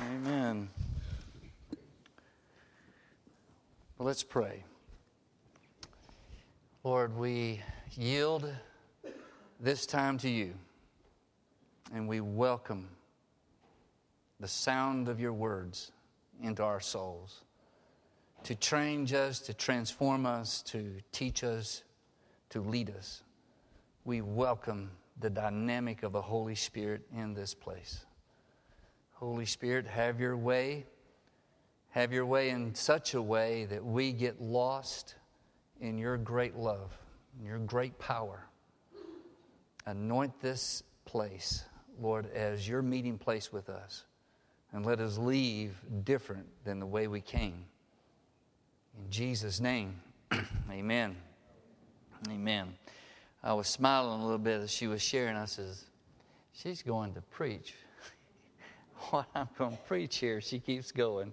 Amen. Well, let's pray. Lord, we yield this time to you, and we welcome the sound of your words into our souls to change us, to transform us, to teach us, to lead us. We welcome the dynamic of the Holy Spirit in this place. Holy Spirit, have your way. Have your way in such a way that we get lost in your great love, in your great power. Anoint this place, Lord, as your meeting place with us. And let us leave different than the way we came. In Jesus' name, amen. Amen. I was smiling a little bit as she was sharing. I says, She's going to preach what I'm going to preach here. She keeps going.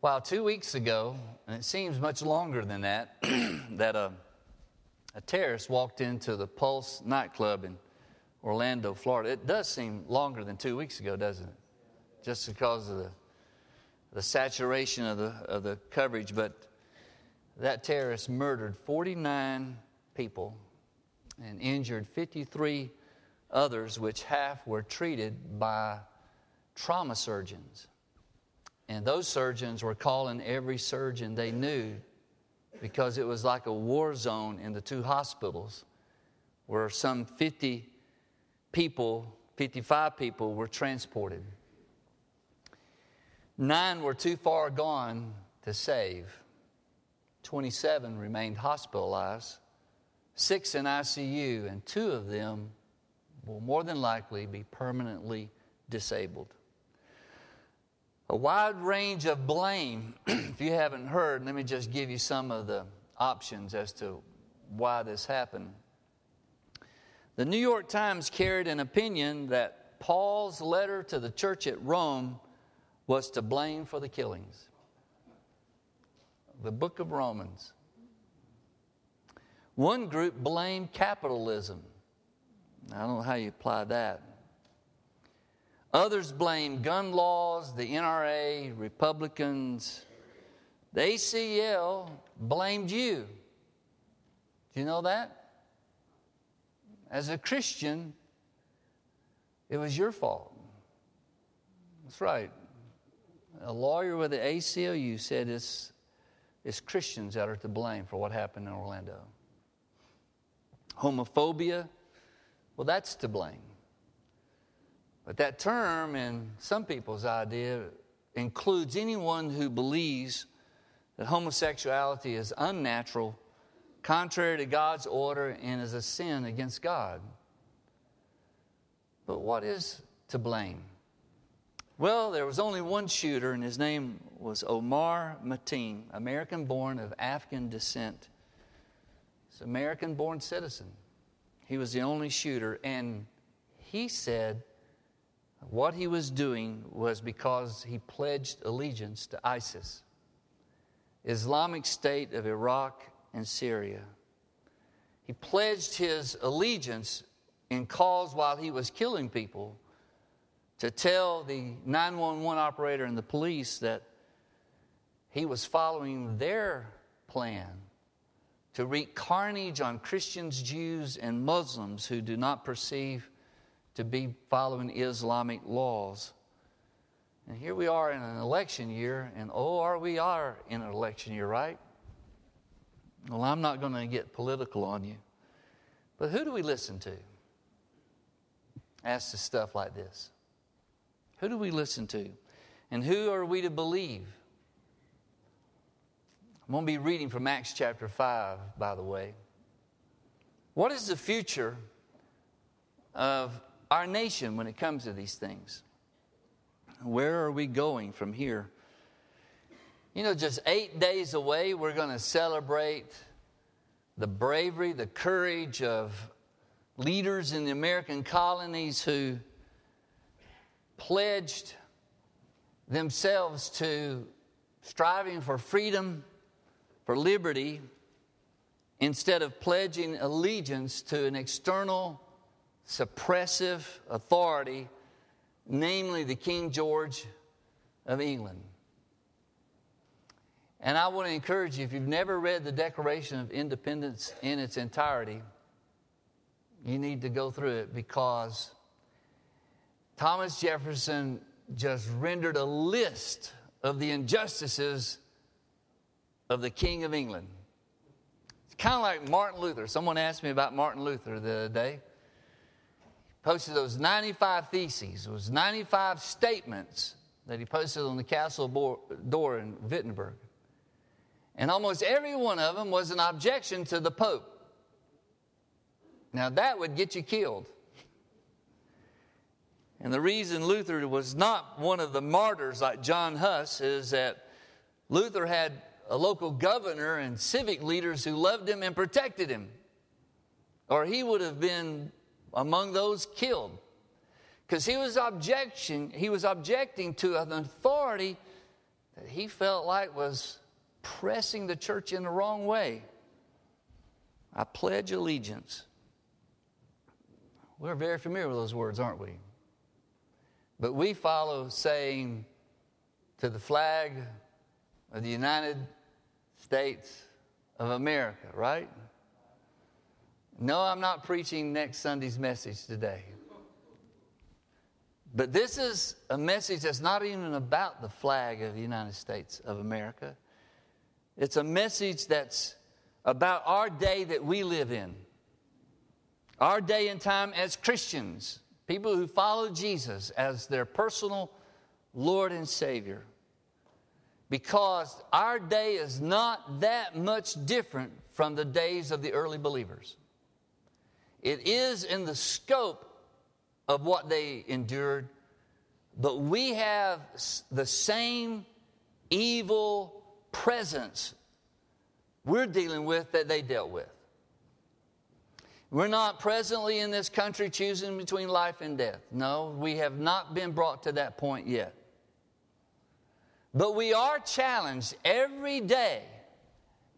Well, two weeks ago, and it seems much longer than that, that a, a terrorist walked into the Pulse nightclub in Orlando, Florida. It does seem longer than two weeks ago, doesn't it? Just because of the, the saturation of the, of the coverage. But that terrorist murdered 49 people and injured 53 others, which half were treated by trauma surgeons. And those surgeons were calling every surgeon they knew because it was like a war zone in the two hospitals where some 50 people, 55 people, were transported. Nine were too far gone to save. 27 remained hospitalized, six in ICU, and two of them will more than likely be permanently disabled a wide range of blame. if you haven't heard, let me just give you some of the options as to why this happened. The New York Times carried an opinion that Paul's letter to the church at Rome was to blame for the killings. The book of Romans. One group blamed capitalism. I don't know how you apply that. Others blame gun laws, the NRA, Republicans. The ACL blamed you. Do you know that? As a Christian, it was your fault. That's right. A lawyer with the ACLU said it's, it's Christians that are to blame for what happened in Orlando. Homophobia, well, that's to blame. But that term, in some people's idea, includes anyone who believes that homosexuality is unnatural, contrary to God's order, and is a sin against God. But what is to blame? Well, there was only one shooter, and his name was Omar Mateen, American born of Afghan descent. He's an American born citizen. He was the only shooter, and he said what he was doing was because he pledged allegiance to ISIS, Islamic State of Iraq and Syria. He pledged his allegiance in cause while he was killing people to tell the 911 operator and the police that he was following their plan to wreak carnage on Christians, Jews, and Muslims who do not perceive to be following Islamic laws. And here we are in an election year, and oh, are we are in an election year, right? Well, I'm not going to get political on you. But who do we listen to? Ask us stuff like this. Who do we listen to? And who are we to believe? I'm going to be reading from Acts chapter 5, by the way. What is the future of our nation when it comes to these things. Where are we going from here? You know, just eight days away, we're going to celebrate the bravery, the courage of leaders in the American colonies who pledged themselves to striving for freedom, for liberty, instead of pledging allegiance to an external suppressive authority namely the King George of England. And I want to encourage you if you've never read the Declaration of Independence in its entirety, you need to go through it because Thomas Jefferson just rendered a list of the injustices of the King of England. It's kind of like Martin Luther. Someone asked me about Martin Luther the other day. Posted those 95 theses, those 95 statements that he posted on the castle door in Wittenberg. And almost every one of them was an objection to the Pope. Now, that would get you killed. And the reason Luther was not one of the martyrs like John Huss is that Luther had a local governor and civic leaders who loved him and protected him, or he would have been among those killed. Because he was objection, he was objecting to an authority that he felt like was pressing the church in the wrong way. I pledge allegiance. We're very familiar with those words, aren't we? But we follow saying to the flag of the United States of America, right? No, I'm not preaching next Sunday's message today. But this is a message that's not even about the flag of the United States of America. It's a message that's about our day that we live in, our day and time as Christians, people who follow Jesus as their personal Lord and Savior. Because our day is not that much different from the days of the early believers. It is in the scope of what they endured, but we have the same evil presence we're dealing with that they dealt with. We're not presently in this country choosing between life and death. No, we have not been brought to that point yet. But we are challenged every day,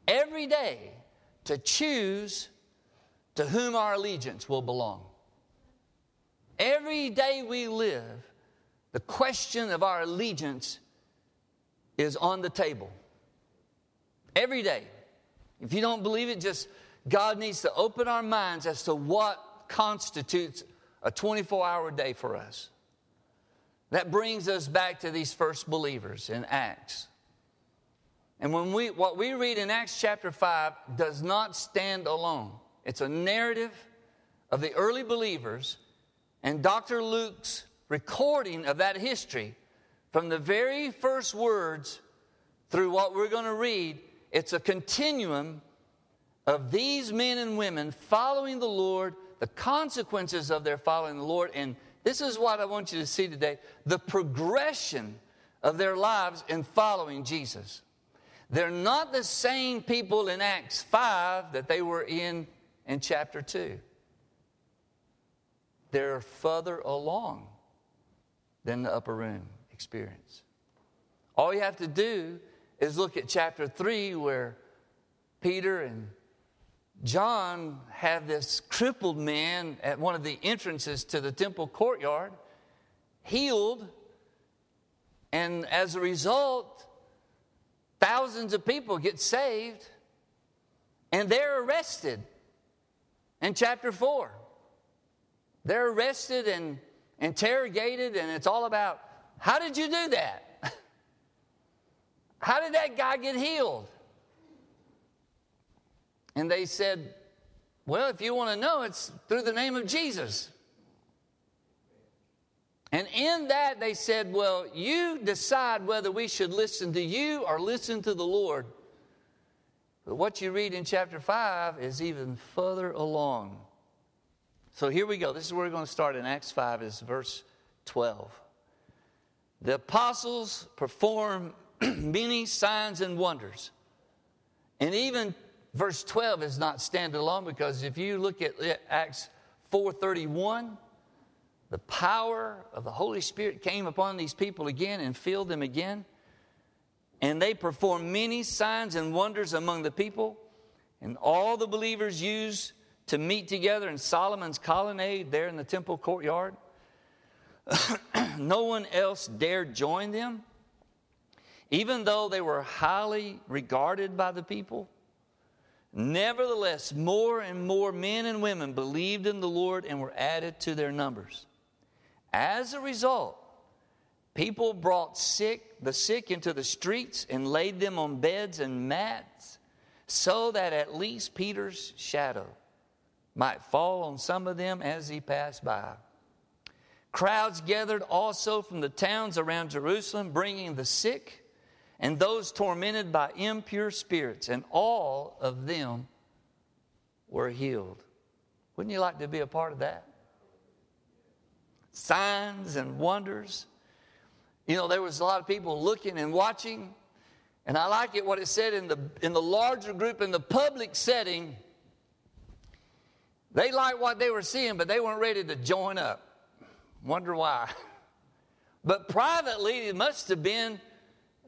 every day, to choose to whom our allegiance will belong. Every day we live, the question of our allegiance is on the table. Every day. If you don't believe it, just God needs to open our minds as to what constitutes a 24 hour day for us. That brings us back to these first believers in Acts. And when we, what we read in Acts chapter 5 does not stand alone. It's a narrative of the early believers, and Dr. Luke's recording of that history from the very first words through what we're going to read it's a continuum of these men and women following the Lord, the consequences of their following the Lord. And this is what I want you to see today the progression of their lives in following Jesus. They're not the same people in Acts 5 that they were in in chapter 2. They're further along than the upper room experience. All you have to do is look at chapter 3 where Peter and John have this crippled man at one of the entrances to the temple courtyard, healed, and as a result, thousands of people get saved and they're arrested in chapter 4. They're arrested and interrogated, and it's all about how did you do that? How did that guy get healed? And they said, Well, if you want to know, it's through the name of Jesus. And in that, they said, Well, you decide whether we should listen to you or listen to the Lord. But what you read in chapter 5 is even further along. So here we go. This is where we're going to start in Acts 5, is verse 12. The apostles perform many signs and wonders. And even verse 12 is not standalone because if you look at Acts 4:31, the power of the Holy Spirit came upon these people again and filled them again. And they performed many signs and wonders among the people. And all the believers used to meet together in Solomon's colonnade there in the temple courtyard. no one else dared join them, even though they were highly regarded by the people. Nevertheless, more and more men and women believed in the Lord and were added to their numbers. As a result, people brought sick, the sick into the streets and laid them on beds and mats so that at least Peter's shadow might fall on some of them as he passed by. Crowds gathered also from the towns around Jerusalem, bringing the sick and those tormented by impure spirits, and all of them were healed. Wouldn't you like to be a part of that? Signs and wonders. You know, there was a lot of people looking and watching, and I like it what it said in the in the larger group in the public setting. They liked what they were seeing, but they weren't ready to join up. Wonder why. But privately, it must have been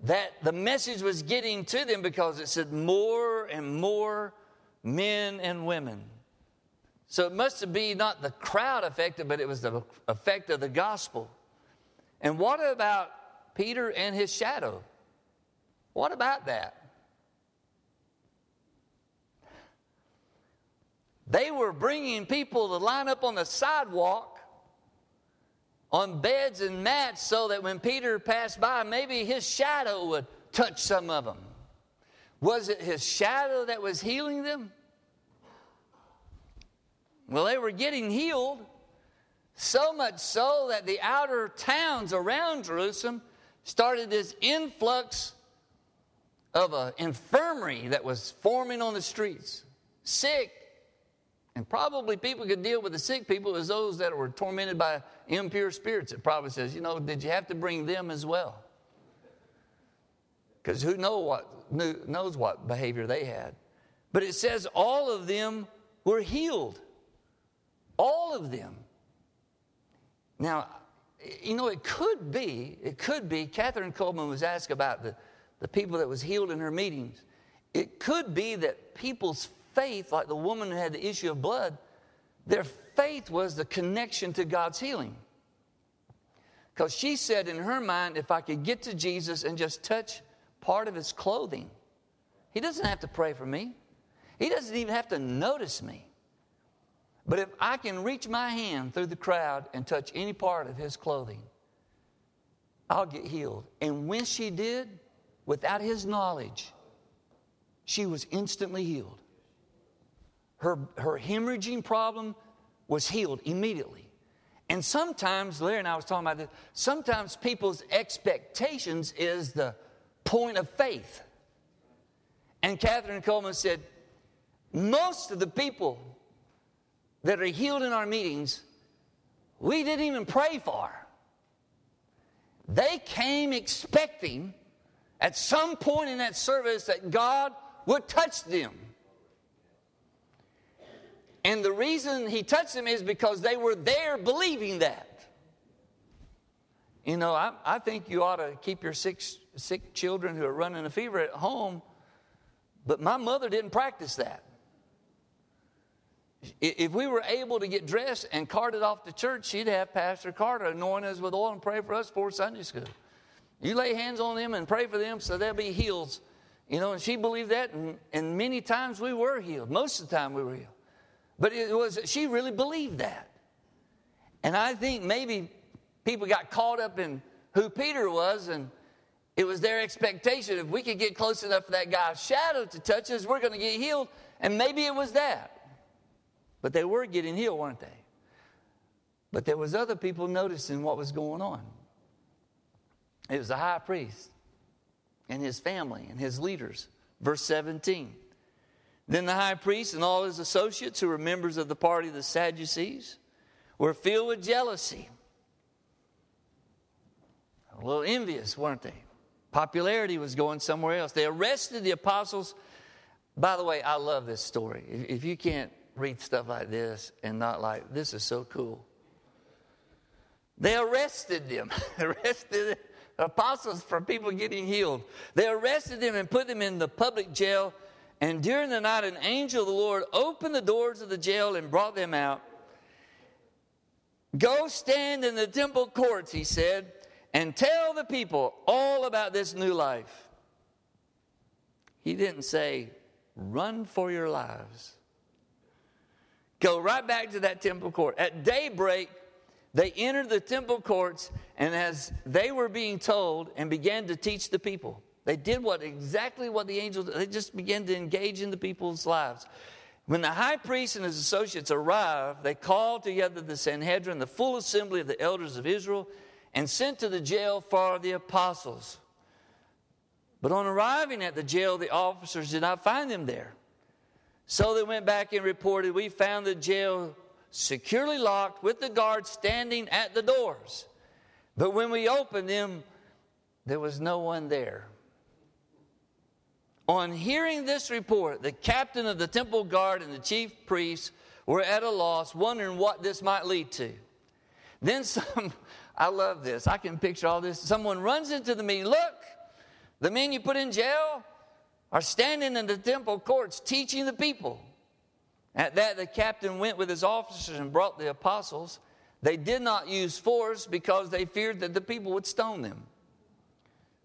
that the message was getting to them because it said more and more men and women. So it must have been not the crowd affected, but it was the effect of the gospel. And what about Peter and his shadow? What about that? They were bringing people to line up on the sidewalk on beds and mats so that when Peter passed by, maybe his shadow would touch some of them. Was it his shadow that was healing them? Well, they were getting healed, so much so that the outer towns around Jerusalem started this influx of an infirmary that was forming on the streets. Sick, and probably people could deal with the sick people as those that were tormented by impure spirits. It probably says, you know, did you have to bring them as well? Because who know what, knows what behavior they had. But it says all of them were healed. All of them. Now, you know, it could be, it could be, Kathryn Kuhlman was asked about the, the people that was healed in her meetings. It could be that people's faith, like the woman who had the issue of blood, their faith was the connection to God's healing. Because she said in her mind, if I could get to Jesus and just touch part of his clothing, he doesn't have to pray for me. He doesn't even have to notice me. But if I can reach my hand through the crowd and touch any part of his clothing, I'll get healed. And when she did, without his knowledge, she was instantly healed her, her hemorrhaging problem was healed immediately. And sometimes, Larry and I was talking about this, sometimes people's expectations is the point of faith. And Kathryn Kuhlman said, most of the people that are healed in our meetings, we didn't even pray for. They came expecting at some point in that service that God would touch them. And the reason he touched them is because they were there believing that. You know, I, I think you ought to keep your sick, sick children who are running a fever at home, but my mother didn't practice that. If we were able to get dressed and carted off to church, she'd have Pastor Carter anoint us with oil and pray for us for Sunday school. You lay hands on them and pray for them so they'll be healed. You know, and she believed that, and, and many times we were healed. Most of the time we were healed. But it was, she really believed that. And I think maybe people got caught up in who Peter was, and it was their expectation if we could get close enough for that guy's shadow to touch us, we're going to get healed. And maybe it was that. But they were getting healed, weren't they? But there was other people noticing what was going on. It was the high priest and his family and his leaders. Verse 17. Then the high priest and all his associates, who were members of the party of the Sadducees, were filled with jealousy. A little envious, weren't they? Popularity was going somewhere else. They arrested the apostles. By the way, I love this story. If you can't read stuff like this and not like, this is so cool. They arrested them, arrested the apostles for people getting healed. They arrested them and put them in the public jail and during the night, an angel of the Lord opened the doors of the jail and brought them out. Go stand in the temple courts, he said, and tell the people all about this new life. He didn't say, run for your lives. Go right back to that temple court. At daybreak, they entered the temple courts, and as they were being told, and began to teach the people. They did what exactly what the angels they just began to engage in the people's lives. When the high priest and his associates arrived, they called together the Sanhedrin, the full assembly of the elders of Israel, and sent to the jail for the apostles. But on arriving at the jail, the officers did not find them there. So they went back and reported, We found the jail securely locked with the guards standing at the doors. But when we opened them, there was no one there. On hearing this report, the captain of the temple guard and the chief priests were at a loss, wondering what this might lead to. Then some, I love this, I can picture all this. Someone runs into the meeting, look, the men you put in jail are standing in the temple courts teaching the people. At that, the captain went with his officers and brought the apostles. They did not use force because they feared that the people would stone them.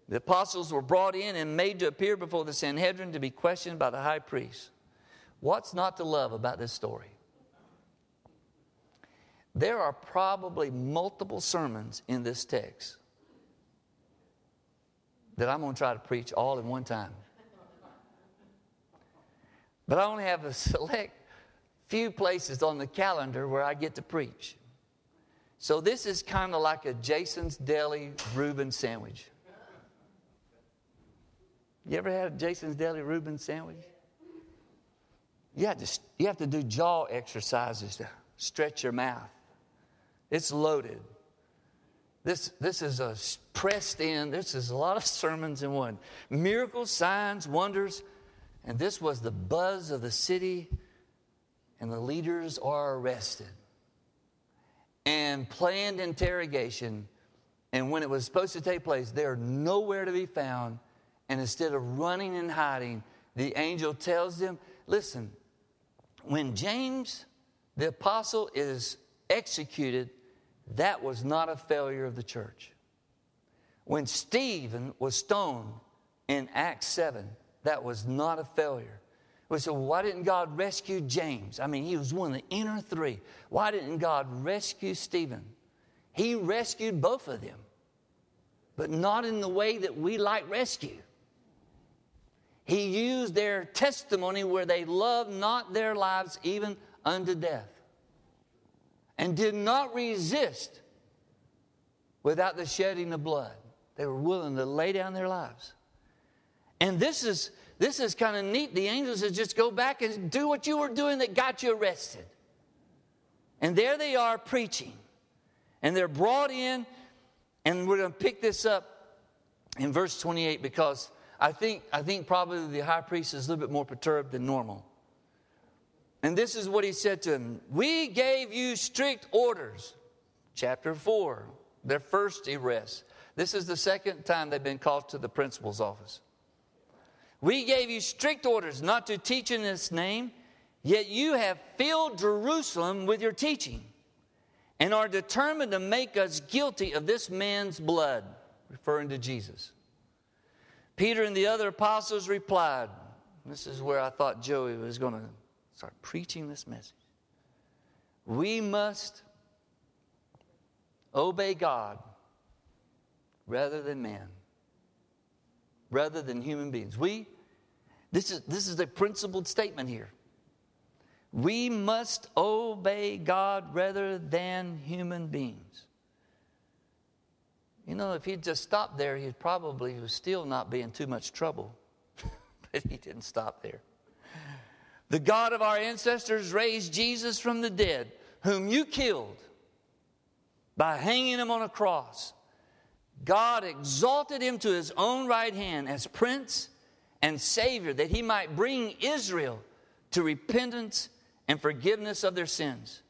The apostles were brought in and made to appear before the Sanhedrin to be questioned by the high priest. What's not to love about this story? There are probably multiple sermons in this text that I'm going to try to preach all in one time. But I only have a select few places on the calendar where I get to preach. So this is kind of like a Jason's Deli Reuben sandwich. You ever had a Jason's Deli Reuben sandwich? You have, to, you have to do jaw exercises to stretch your mouth. It's loaded. This, this is a pressed in, this is a lot of sermons in one. Miracles, signs, wonders, and this was the buzz of the city, and the leaders are arrested. And planned interrogation, and when it was supposed to take place, they're nowhere to be found and instead of running and hiding, the angel tells them, Listen, when James, the apostle, is executed, that was not a failure of the church. When Stephen was stoned in Acts 7, that was not a failure. We said, well, why didn't God rescue James? I mean, he was one of the inner three. Why didn't God rescue Stephen? He rescued both of them, but not in the way that we like rescue. He used their testimony where they loved not their lives even unto death and did not resist without the shedding of blood. They were willing to lay down their lives. And this is this is kind of neat. The angels said, just go back and do what you were doing that got you arrested. And there they are preaching. And they're brought in, and we're going to pick this up in verse 28 because I think, I think probably the high priest is a little bit more perturbed than normal. And this is what he said to him We gave you strict orders. Chapter 4, their first arrest. This is the second time they've been called to the principal's office. We gave you strict orders not to teach in this name, yet you have filled Jerusalem with your teaching and are determined to make us guilty of this man's blood, referring to Jesus. Peter and the other apostles replied, This is where I thought Joey was going to start preaching this message. We must obey God rather than man, rather than human beings. We, this is, this is a principled statement here. We must obey God rather than human beings. You know, if he'd just stopped there, he'd probably still not be in too much trouble. but he didn't stop there. The God of our ancestors raised Jesus from the dead, whom you killed by hanging him on a cross. God exalted him to his own right hand as prince and savior, that he might bring Israel to repentance and forgiveness of their sins.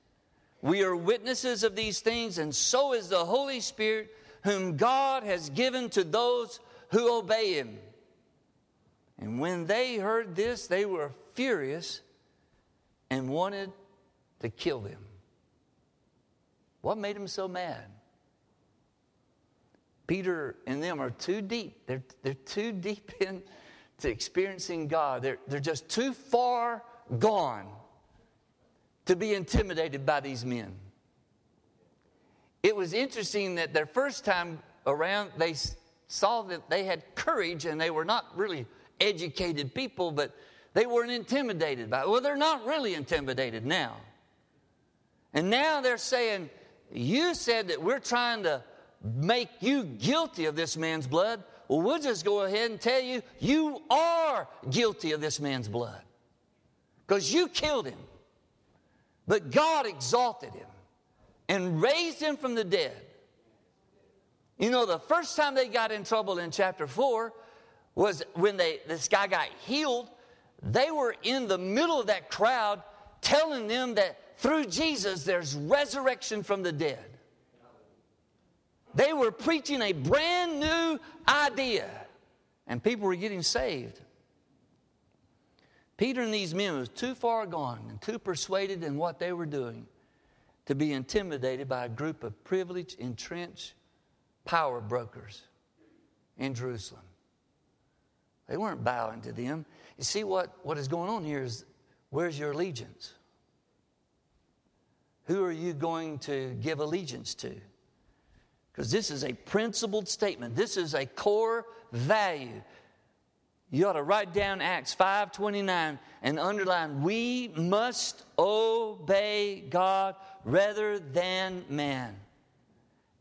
We are witnesses of these things, and so is the Holy Spirit whom God has given to those who obey him. And when they heard this, they were furious and wanted to kill them. What made them so mad? Peter and them are too deep. They're, they're too deep into experiencing God. They're, they're just too far gone to be intimidated by these men. It was interesting that their first time around, they saw that they had courage and they were not really educated people, but they weren't intimidated by it. Well, they're not really intimidated now. And now they're saying, You said that we're trying to make you guilty of this man's blood. Well, we'll just go ahead and tell you, you are guilty of this man's blood because you killed him. But God exalted him and raised him from the dead. You know, the first time they got in trouble in chapter 4 was when they, this guy got healed. They were in the middle of that crowd telling them that through Jesus there's resurrection from the dead. They were preaching a brand new idea, and people were getting saved. Peter and these men was too far gone and too persuaded in what they were doing to be intimidated by a group of privileged, entrenched power brokers in Jerusalem. They weren't bowing to them. You see what, what is going on here is where's your allegiance? Who are you going to give allegiance to? Because this is a principled statement. This is a core value. You ought to write down Acts 5:29 and underline we must obey God rather than man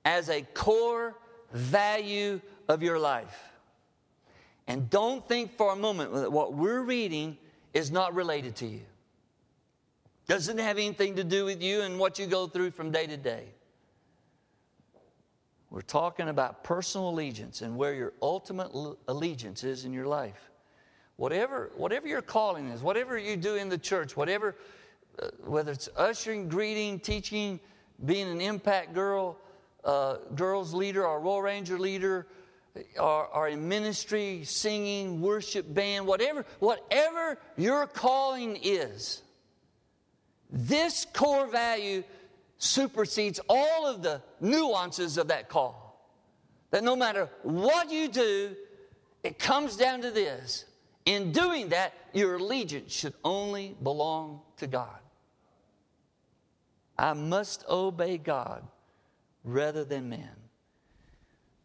as a core value of your life. And don't think for a moment that what we're reading is not related to you. Doesn't have anything to do with you and what you go through from day to day. We're talking about personal allegiance and where your ultimate allegiance is in your life. Whatever, whatever your calling is, whatever you do in the church, whatever, uh, whether it's ushering, greeting, teaching, being an impact girl, uh, girls leader, or Royal Ranger leader, or, or in ministry, singing, worship band, whatever, whatever your calling is, this core value supersedes all of the nuances of that call. That no matter what you do, it comes down to this. In doing that, your allegiance should only belong to God. I must obey God rather than man.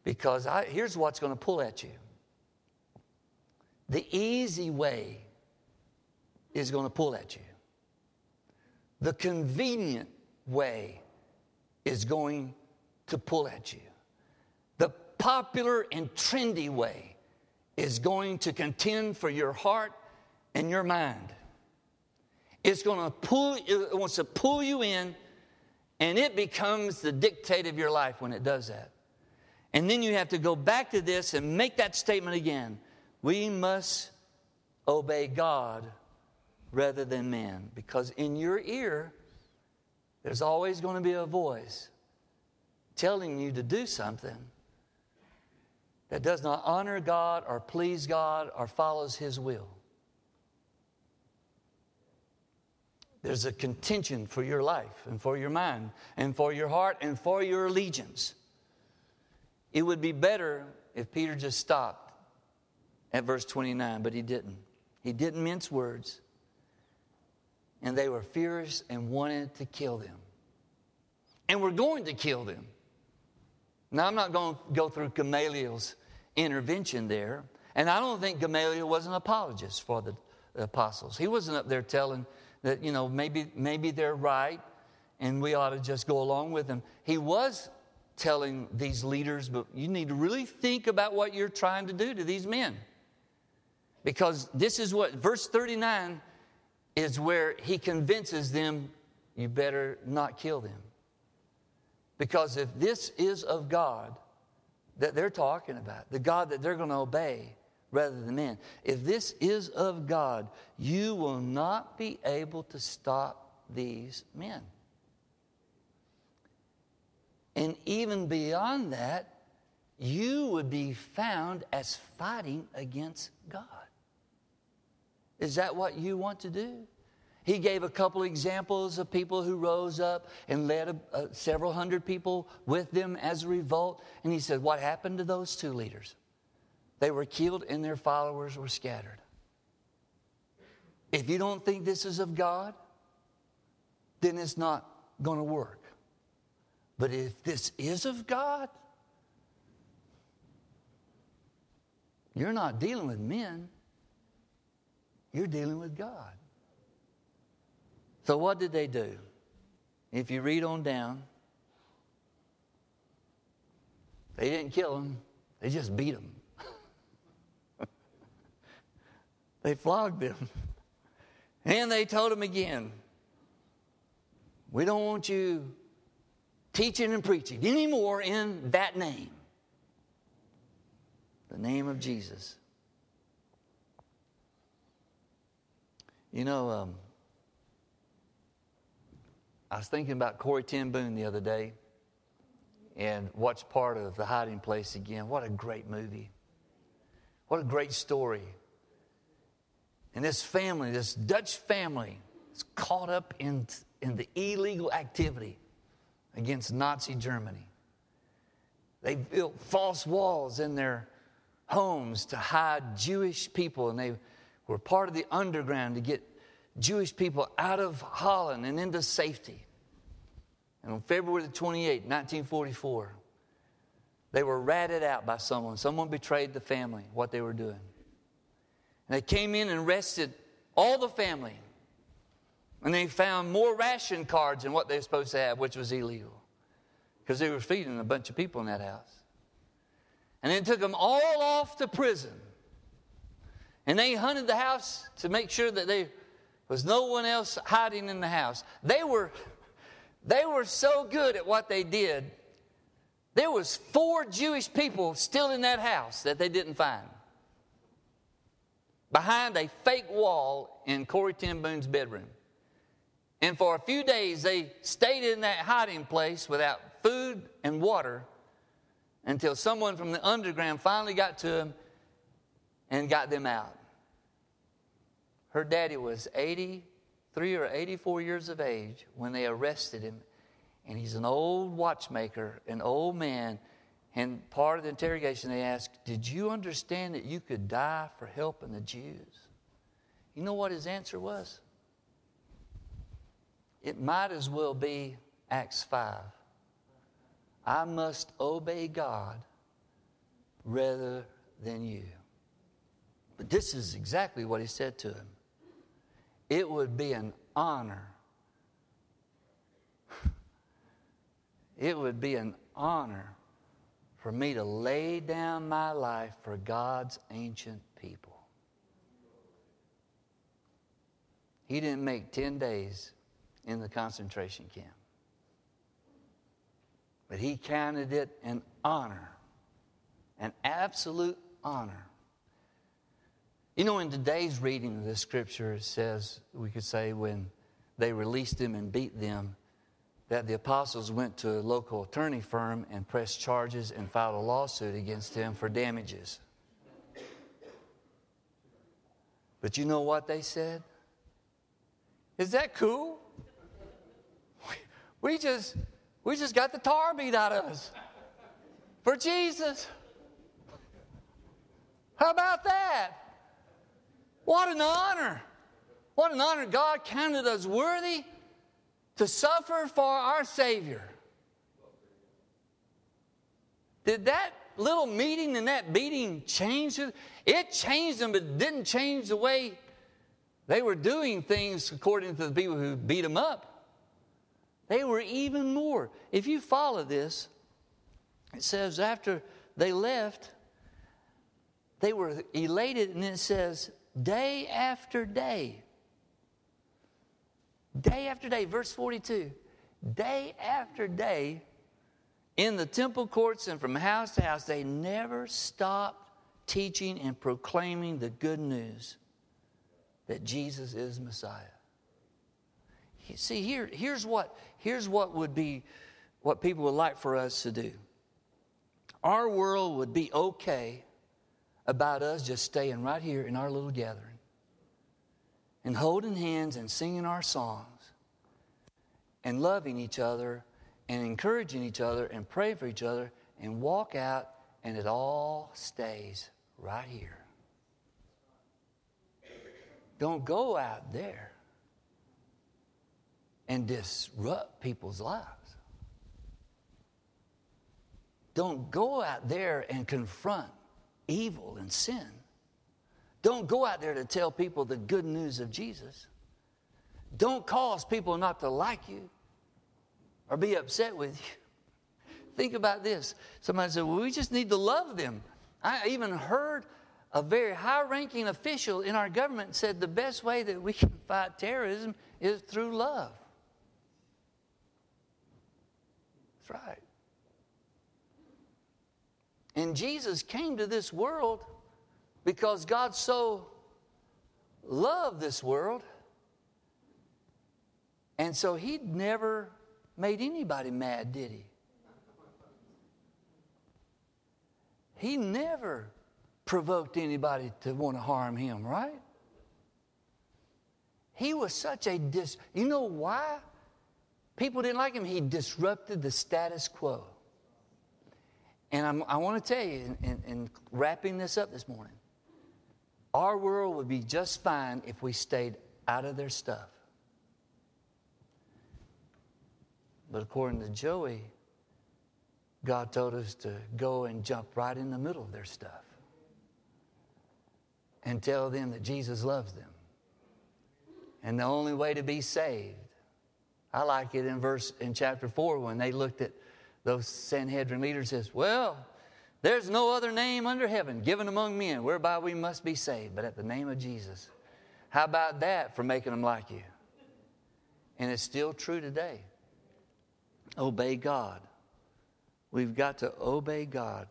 Because I, here's what's going to pull at you the easy way is going to pull at you, the convenient way is going to pull at you. The popular and trendy way is going to contend for your heart and your mind. It's going to pull, it wants to pull you in, and it becomes the dictate of your life when it does that. And then you have to go back to this and make that statement again. We must obey God rather than man, because in your ear, there's always going to be a voice telling you to do something that does not honor God or please God or follows His will. There's a contention for your life and for your mind and for your heart and for your allegiance. It would be better if Peter just stopped at verse 29, but he didn't. He didn't mince words and they were furious and wanted to kill them. And were going to kill them. Now, I'm not going to go through Gamaliel's intervention there, and I don't think Gamaliel was an apologist for the, the apostles. He wasn't up there telling that, you know, maybe, maybe they're right and we ought to just go along with them. He was telling these leaders, but you need to really think about what you're trying to do to these men. Because this is what, verse 39 is where he convinces them, you better not kill them. Because if this is of God that they're talking about, the God that they're going to obey rather than men, if this is of God, you will not be able to stop these men. And even beyond that, you would be found as fighting against God. Is that what you want to do? He gave a couple examples of people who rose up and led a, a, several hundred people with them as a revolt. And he said, What happened to those two leaders? They were killed and their followers were scattered. If you don't think this is of God, then it's not going to work. But if this is of God, you're not dealing with men, you're dealing with God. So, what did they do? If you read on down, they didn't kill him, they just beat him. they flogged him. And they told him again, We don't want you teaching and preaching anymore in that name the name of Jesus. You know, um, I was thinking about Corrie Ten the other day and watched part of The Hiding Place again. What a great movie. What a great story. And this family, this Dutch family, is caught up in, in the illegal activity against Nazi Germany. They built false walls in their homes to hide Jewish people, and they were part of the underground to get Jewish people out of Holland and into safety. And on February the 28th, 1944, they were ratted out by someone. Someone betrayed the family, what they were doing. And they came in and arrested all the family. And they found more ration cards than what they were supposed to have, which was illegal. Because they were feeding a bunch of people in that house. And then took them all off to prison. And they hunted the house to make sure that there was no one else hiding in the house. They were, they were so good at what they did. There was four Jewish people still in that house that they didn't find. Behind a fake wall in Corrie Ten Boom's bedroom. And for a few days, they stayed in that hiding place without food and water until someone from the underground finally got to them and got them out. Her daddy was 83 or 84 years of age when they arrested him, and he's an old watchmaker, an old man. And part of the interrogation, they asked, Did you understand that you could die for helping the Jews? You know what his answer was? It might as well be Acts 5. I must obey God rather than you. But this is exactly what he said to him. It would be an honor. It would be an honor for me to lay down my life for God's ancient people. He didn't make 10 days in the concentration camp. But he counted it an honor, an absolute honor. You know, in today's reading of the scripture, it says, we could say, when they released them and beat them, that the apostles went to a local attorney firm and pressed charges and filed a lawsuit against them for damages. But you know what they said? Is that cool? We just we just got the tar beat out of us for Jesus. How about that? What an honor. What an honor. God counted us worthy to suffer for our Savior. Did that little meeting and that beating change it? It changed them, but it didn't change the way they were doing things according to the people who beat them up. They were even more. If you follow this, it says after they left, they were elated, and it says, day after day. Day after day, verse 42. Day after day, in the temple courts and from house to house, they never stopped teaching and proclaiming the good news that Jesus is Messiah. See, here, here's, what, here's what would be what people would like for us to do. Our world would be okay about us just staying right here in our little gathering and holding hands and singing our songs and loving each other and encouraging each other and praying for each other and walk out and it all stays right here. Don't go out there and disrupt people's lives. Don't go out there and confront evil and sin. Don't go out there to tell people the good news of Jesus. Don't cause people not to like you or be upset with you. Think about this. Somebody said, Well, we just need to love them. I even heard a very high ranking official in our government said the best way that we can fight terrorism is through love. That's right. And Jesus came to this world because God so loved this world. And so he never made anybody mad, did he? He never provoked anybody to want to harm him, right? He was such a dis. You know why? People didn't like him. He disrupted the status quo. And I'm, i want to tell you, in, in, in wrapping this up this morning, our world would be just fine if we stayed out of their stuff. But according to Joey, God told us to go and jump right in the middle of their stuff and tell them that Jesus loves them. And the only way to be saved, I like it in verse in chapter 4 when they looked at those Sanhedrin leaders says, Well, there's no other name under heaven given among men whereby we must be saved, but at the name of Jesus. How about that for making them like you? And it's still true today. Obey God. We've got to obey God.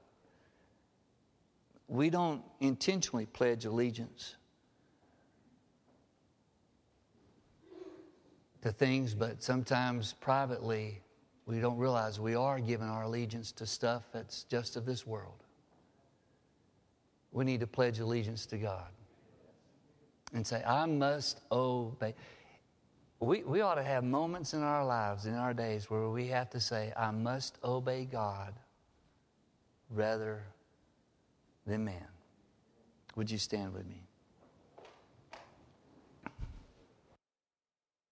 We don't intentionally pledge allegiance to things, but sometimes privately we don't realize we are giving our allegiance to stuff that's just of this world. We need to pledge allegiance to God and say, I must obey. We, we ought to have moments in our lives, in our days, where we have to say, I must obey God rather than man. Would you stand with me?